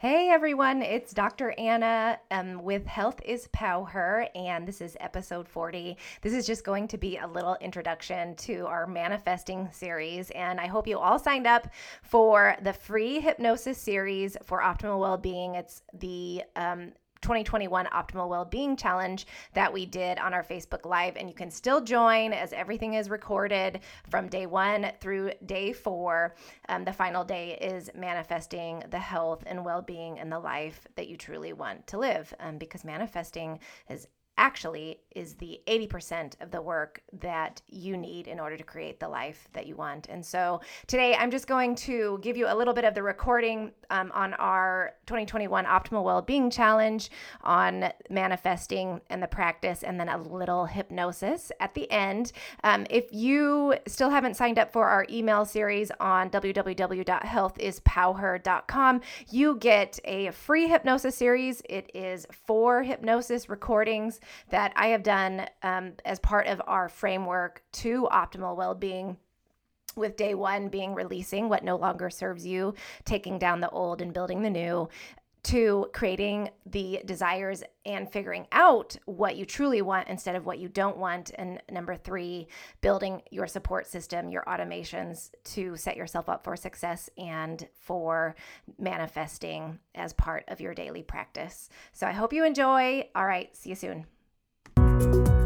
Hey everyone, it's Dr. Anna um, with Health is Power, and this is episode 40. This is just going to be a little introduction to our manifesting series, and I hope you all signed up for the free hypnosis series for optimal well being. It's the um, 2021 Optimal Wellbeing Challenge that we did on our Facebook Live. And you can still join as everything is recorded from day one through day four. Um, the final day is manifesting the health and well being and the life that you truly want to live. Um, because manifesting is actually is the 80% of the work that you need in order to create the life that you want. And so today I'm just going to give you a little bit of the recording um, on our 2021 Optimal Wellbeing Challenge on manifesting and the practice, and then a little hypnosis at the end. Um, if you still haven't signed up for our email series on www.healthispowher.com, you get a free hypnosis series. It is four hypnosis recordings that I have done um, as part of our framework to optimal well being with day one being releasing what no longer serves you, taking down the old and building the new, to creating the desires and figuring out what you truly want instead of what you don't want. And number three, building your support system, your automations to set yourself up for success and for manifesting as part of your daily practice. So I hope you enjoy. All right, see you soon. Thank you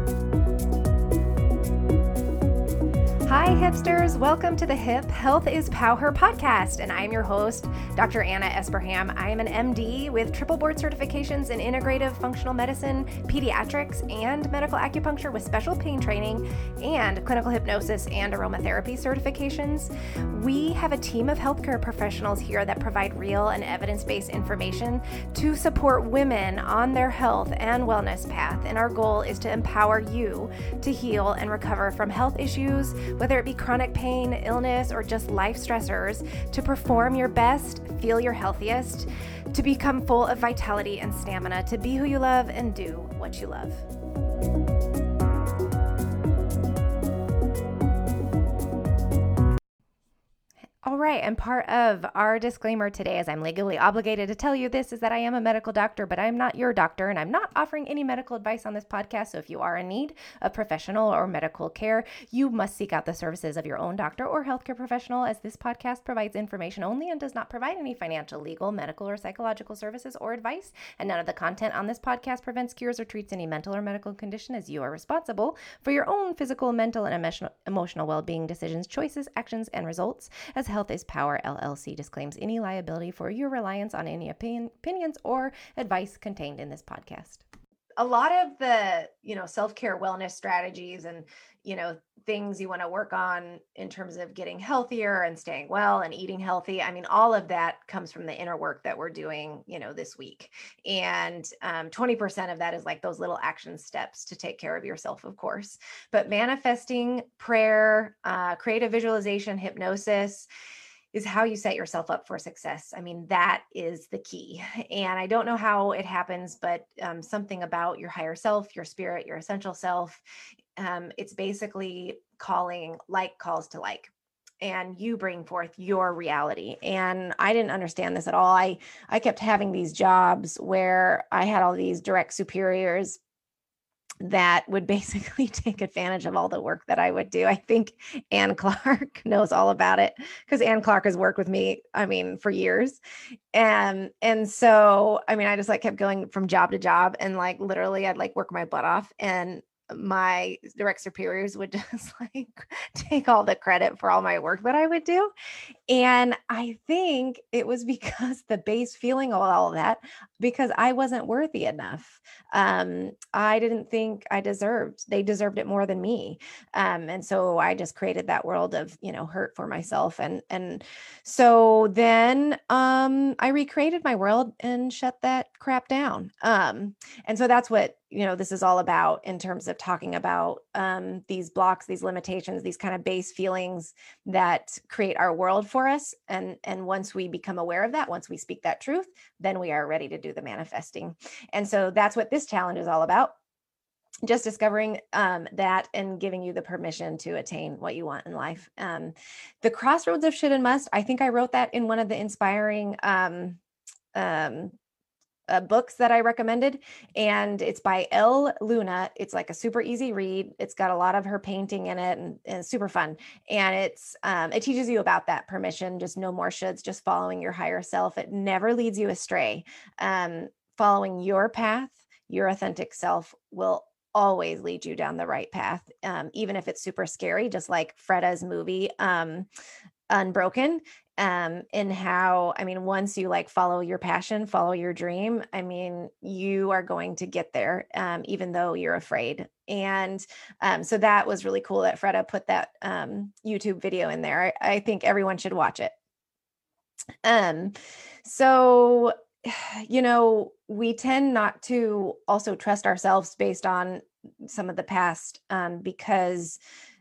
Hi, hipsters. Welcome to the Hip Health is Power podcast. And I'm your host, Dr. Anna Esparham. I am an MD with triple board certifications in integrative functional medicine, pediatrics, and medical acupuncture with special pain training and clinical hypnosis and aromatherapy certifications. We have a team of healthcare professionals here that provide real and evidence based information to support women on their health and wellness path. And our goal is to empower you to heal and recover from health issues whether it be chronic pain, illness, or just life stressors, to perform your best, feel your healthiest, to become full of vitality and stamina, to be who you love and do what you love. Right, and part of our disclaimer today, as I'm legally obligated to tell you this, is that I am a medical doctor, but I'm not your doctor, and I'm not offering any medical advice on this podcast. So if you are in need of professional or medical care, you must seek out the services of your own doctor or healthcare professional, as this podcast provides information only and does not provide any financial, legal, medical, or psychological services or advice. And none of the content on this podcast prevents, cures, or treats any mental or medical condition, as you are responsible for your own physical, mental, and emotional, well being decisions, choices, actions, and results. As Health is Power LLC disclaims any liability for your reliance on any opinion, opinions or advice contained in this podcast. A lot of the, you know, self-care wellness strategies and, you know, things you want to work on in terms of getting healthier and staying well and eating healthy. I mean, all of that comes from the inner work that we're doing, you know, this week. And um, 20% of that is like those little action steps to take care of yourself, of course. But manifesting, prayer, uh, creative visualization, hypnosis, is how you set yourself up for success. I mean, that is the key. And I don't know how it happens, but um, something about your higher self, your spirit, your essential self, um, it's basically calling like calls to like and you bring forth your reality and i didn't understand this at all i i kept having these jobs where i had all these direct superiors that would basically take advantage of all the work that I would do. I think Ann Clark knows all about it because Ann Clark has worked with me, I mean, for years. And and so I mean, I just like kept going from job to job and like literally I'd like work my butt off and my direct superiors would just like take all the credit for all my work that I would do. And I think it was because the base feeling of all of that, because I wasn't worthy enough. Um, I didn't think I deserved, they deserved it more than me. Um, and so I just created that world of, you know, hurt for myself. And, and so then um, I recreated my world and shut that crap down. Um, and so that's what you know this is all about in terms of talking about um, these blocks these limitations these kind of base feelings that create our world for us and and once we become aware of that once we speak that truth then we are ready to do the manifesting. And so that's what this challenge is all about just discovering um, that and giving you the permission to attain what you want in life. Um, the crossroads of should and must i think i wrote that in one of the inspiring um, um, uh, books that I recommended, and it's by Elle Luna. It's like a super easy read. It's got a lot of her painting in it, and, and super fun. And it's um, it teaches you about that permission, just no more shoulds, just following your higher self. It never leads you astray. Um, following your path, your authentic self will always lead you down the right path, um, even if it's super scary. Just like Freda's movie, um, Unbroken um in how i mean once you like follow your passion follow your dream i mean you are going to get there um even though you're afraid. And um so that was really cool that freda put that um youtube video in there. I, I think everyone should watch it. Um so you know we tend not to also trust ourselves based on some of the past um because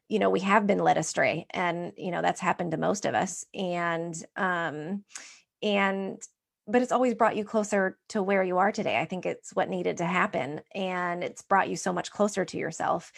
you know we have been led astray and you know that's happened to most of us and um and but it's always brought you closer to where you are today. I think it's what needed to happen. And it's brought you so much closer to yourself.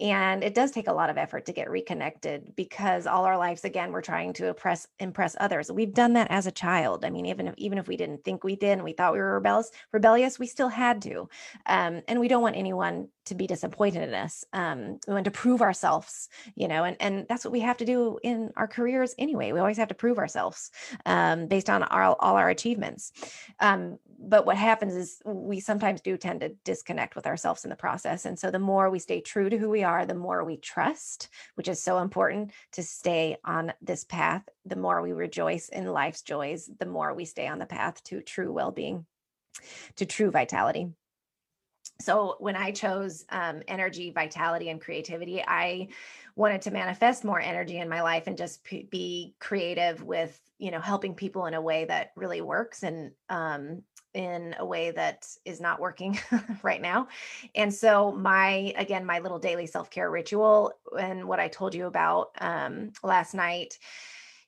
And it does take a lot of effort to get reconnected because all our lives, again, we're trying to impress impress others. We've done that as a child. I mean, even if even if we didn't think we did and we thought we were rebellious, rebellious, we still had to. Um, and we don't want anyone to be disappointed in us. Um, we want to prove ourselves, you know, and, and that's what we have to do in our careers anyway. We always have to prove ourselves um, based on our, all our achievements. Um, but what happens is we sometimes do tend to disconnect with ourselves in the process. And so the more we stay true to who we are, the more we trust, which is so important to stay on this path, the more we rejoice in life's joys, the more we stay on the path to true well being, to true vitality so when i chose um, energy vitality and creativity i wanted to manifest more energy in my life and just p- be creative with you know helping people in a way that really works and um, in a way that is not working right now. And so my again my little daily self-care ritual and what i told you about um, last night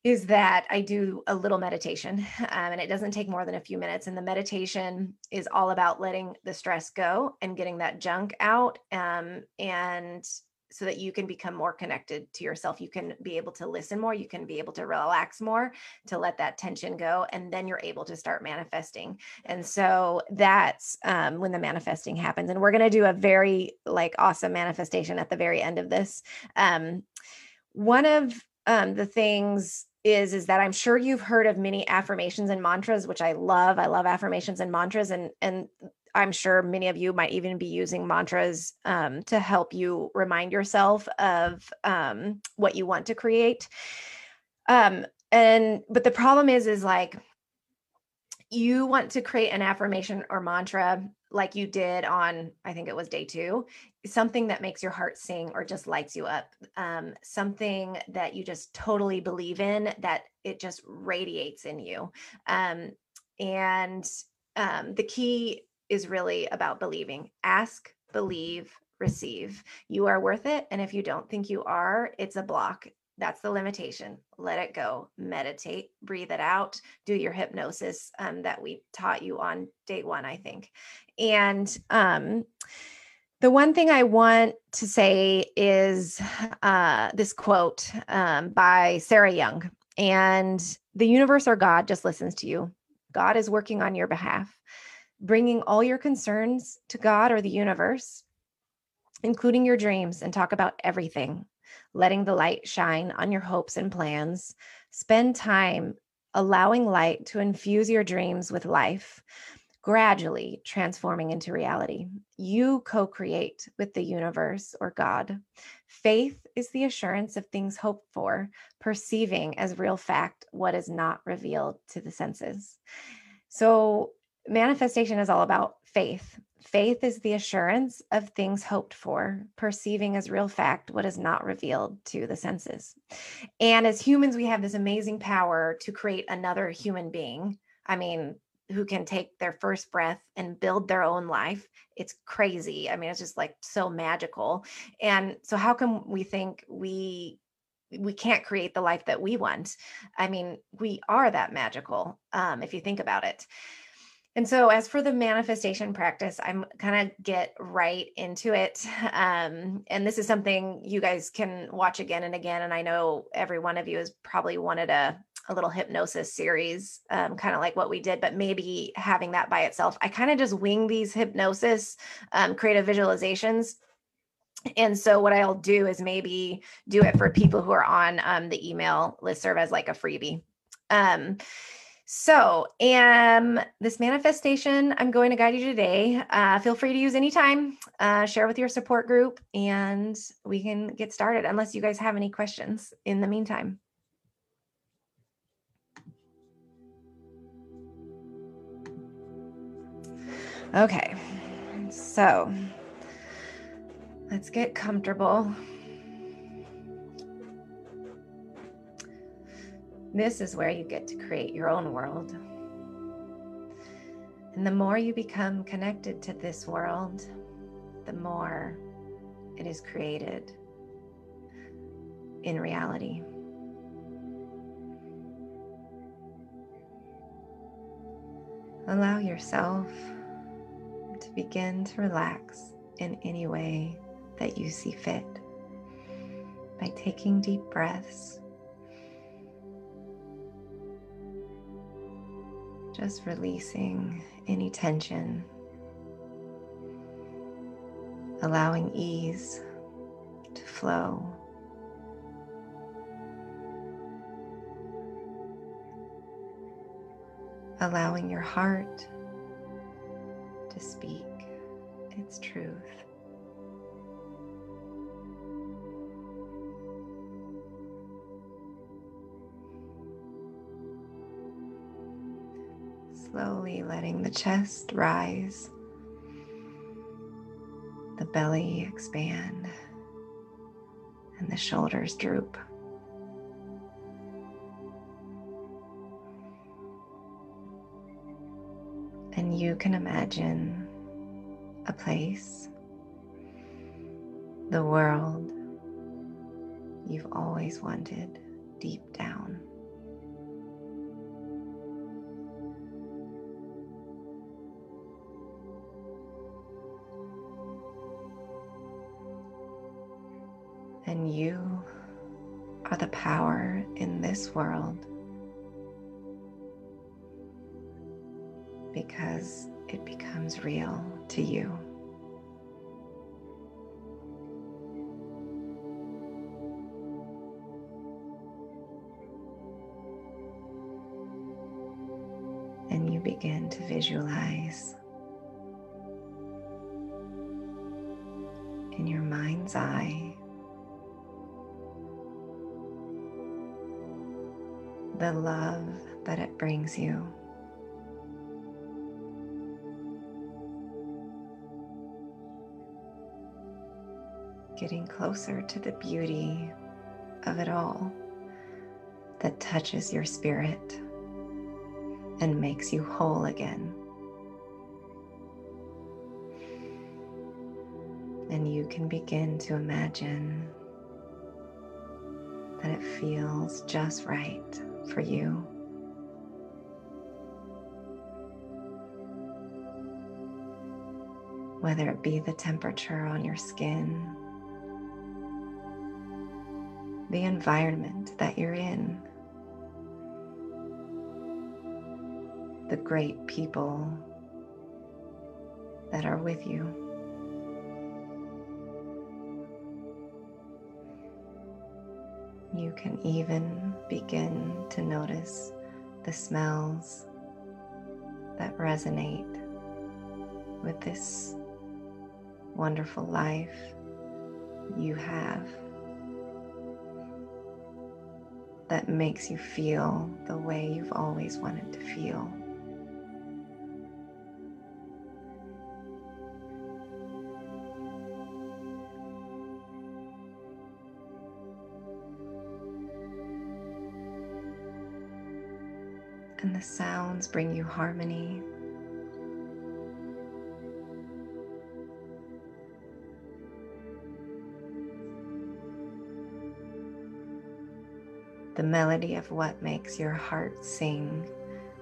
is that I do a little meditation um, and it doesn't take more than a few minutes. And the meditation is all about letting the stress go and getting that junk out. Um, and so that you can become more connected to yourself. You can be able to listen more. You can be able to relax more to let that tension go. And then you're able to start manifesting. And so that's um, when the manifesting happens. And we're going to do a very like awesome manifestation at the very end of this. Um, one of um, the things is is that I'm sure you've heard of many affirmations and mantras, which I love. I love affirmations and mantras, and and I'm sure many of you might even be using mantras um, to help you remind yourself of um, what you want to create. Um, and but the problem is, is like you want to create an affirmation or mantra like you did on i think it was day two something that makes your heart sing or just lights you up um, something that you just totally believe in that it just radiates in you um, and um, the key is really about believing. Ask believe receive. You are worth it and if you don't think you are it's a block that's the limitation. Let it go. Meditate, breathe it out, do your hypnosis um, that we taught you on day one, I think. And um, the one thing I want to say is uh, this quote um, by Sarah Young. And the universe or God just listens to you. God is working on your behalf, bringing all your concerns to God or the universe, including your dreams, and talk about everything letting the light shine on your hopes and plans. Spend time allowing light to infuse your dreams with life, gradually transforming into reality. You co create with the universe or God. Faith is the assurance of things hoped for, perceiving as real fact what is not revealed to the senses. So, manifestation is all about faith Faith is the assurance of things hoped for, perceiving as real fact what is not revealed to the senses. And as humans, we have this amazing power to create another human being. I mean, who can take their first breath and build their own life. It's crazy. I mean, it's just like so magical. And so, how come we think we we can't create the life that we want? I mean, we are that magical um, if you think about it. And so, as for the manifestation practice, I'm kind of get right into it. Um, and this is something you guys can watch again and again. And I know every one of you has probably wanted a a little hypnosis series, um, kind of like what we did, but maybe having that by itself. I kind of just wing these hypnosis um, creative visualizations. And so what I'll do is maybe do it for people who are on um, the email list serve as like a freebie. Um, so, um, this manifestation I'm going to guide you today. Uh, feel free to use anytime. Uh, share with your support group, and we can get started. Unless you guys have any questions in the meantime. Okay, so let's get comfortable. This is where you get to create your own world. And the more you become connected to this world, the more it is created in reality. Allow yourself to begin to relax in any way that you see fit by taking deep breaths. Just releasing any tension, allowing ease to flow. Allowing your heart to speak its truth. Slowly letting the chest rise, the belly expand, and the shoulders droop. And you can imagine a place, the world you've always wanted deep down. You are the power in this world because it becomes real to you. And you begin to visualize in your mind's eye the love that it brings you. getting closer to the beauty of it all that touches your spirit and makes you whole again. And you can begin to imagine that it feels just right for you. Whether it be the temperature on your skin the environment that you're in, the great people that are with you. You can even begin to notice the smells that resonate with this wonderful life you have. that makes you feel the way you've always wanted to feel. Sounds bring you harmony The melody of what makes your heart sing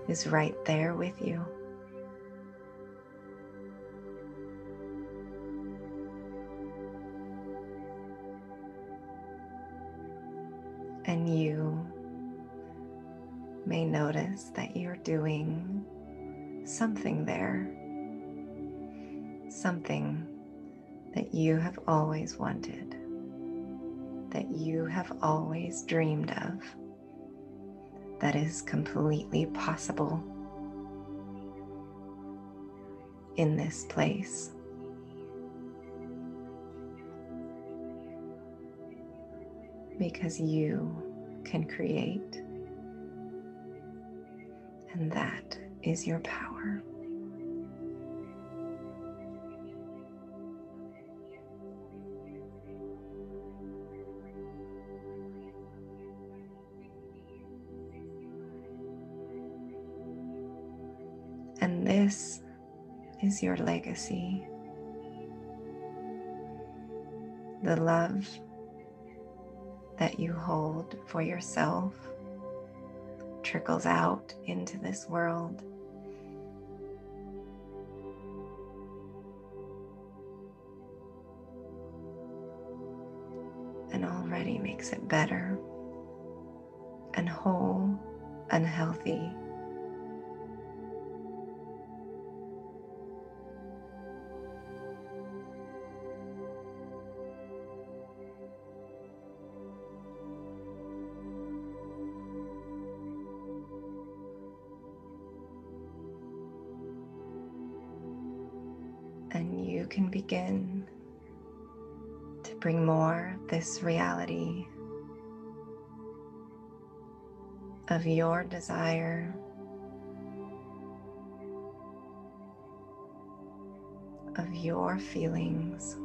is right there with you. And you may notice that you're doing something there, something that you have always wanted, that you have always dreamed of, that is completely possible in this place. Because you can create, and that is your power. And this is your legacy. The love that you hold for yourself trickles out into this world. And already makes it better and whole and healthy. Can begin to bring more of this reality of your desire. Of your feelings.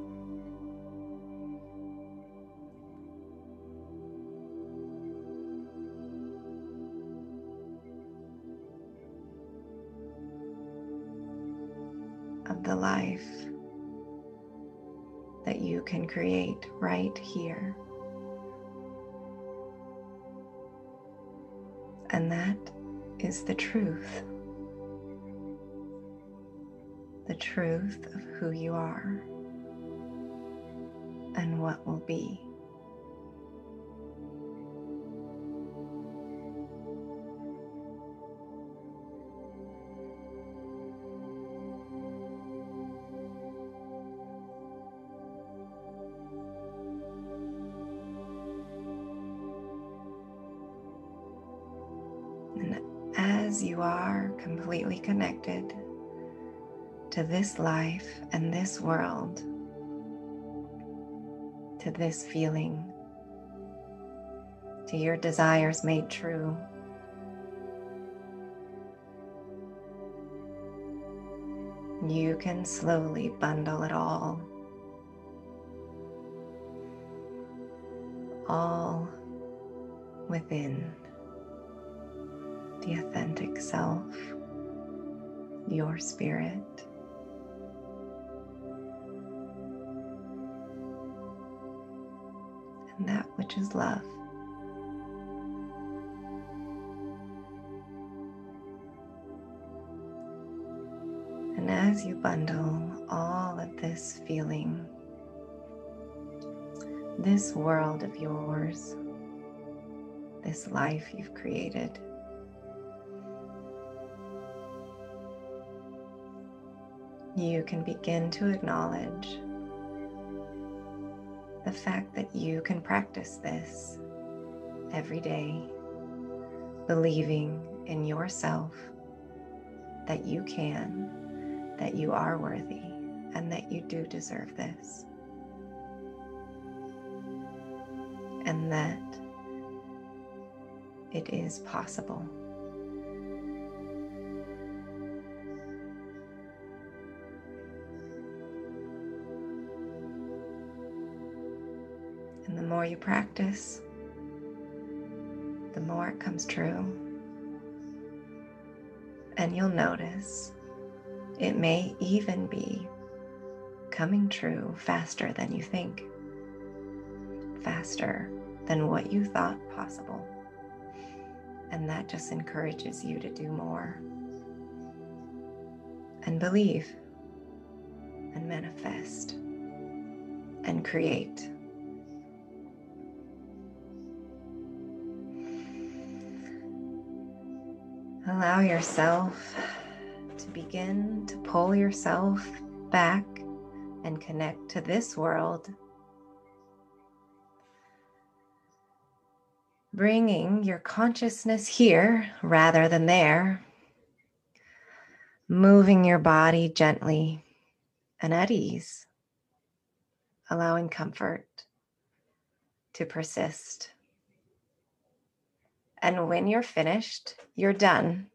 Of the life can create right here. And that is the truth. The truth of who you are and what will be. Completely connected to this life and this world, to this feeling, to your desires made true, you can slowly bundle it all. All within the authentic self, your spirit. And that which is love. And as you bundle all of this feeling, this world of yours, this life you've created, you can begin to acknowledge the fact that you can practice this every day, believing in yourself that you can, that you are worthy, and that you do deserve this. And that it is possible. More you practice, the more it comes true. And you'll notice it may even be coming true faster than you think, faster than what you thought possible. And that just encourages you to do more and believe and manifest and create. Allow yourself to begin to pull yourself back and connect to this world. Bringing your consciousness here rather than there. Moving your body gently and at ease, allowing comfort to persist. And when you're finished, you're done.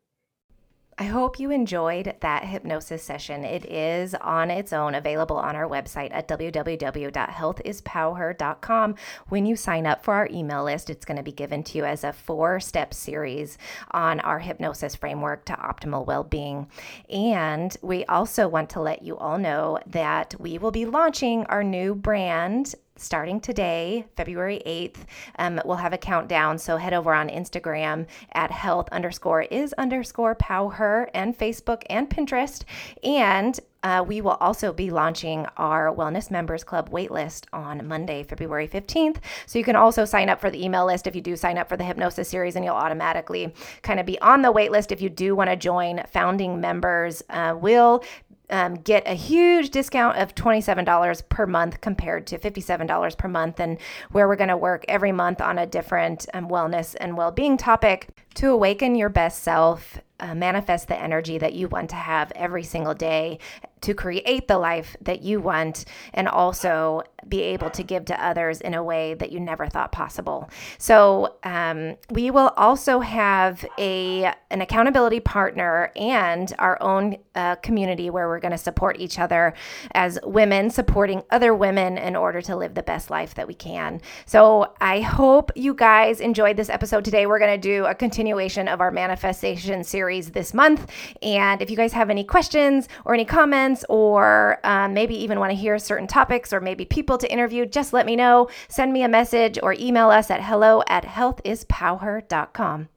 I hope you enjoyed that hypnosis session. It is on its own available on our website at www.healthispower.com. When you sign up for our email list, it's going to be given to you as a four step series on our hypnosis framework to optimal well being. And we also want to let you all know that we will be launching our new brand starting today, February 8th. Um, we'll have a countdown. So head over on Instagram at health underscore is underscore pow her and Facebook and Pinterest. And uh, we will also be launching our Wellness Members Club waitlist on Monday, February 15th. So you can also sign up for the email list if you do sign up for the hypnosis series, and you'll automatically kind of be on the waitlist if you do want to join. Founding members uh, will um, get a huge discount of $27 per month compared to $57 per month, and where we're going to work every month on a different um, wellness and well being topic to awaken your best self. Uh, manifest the energy that you want to have every single day to create the life that you want and also be able to give to others in a way that you never thought possible. So um, we will also have a an accountability partner and our own uh, community where we're going to support each other as women supporting other women in order to live the best life that we can. So I hope you guys enjoyed this episode today. We're going to do a continuation of our manifestation series this month, and if you guys have any questions or any comments or um, maybe even want to hear certain topics or maybe people to interview, just let me know. Send me a message or email us at hello at healthispowher.com.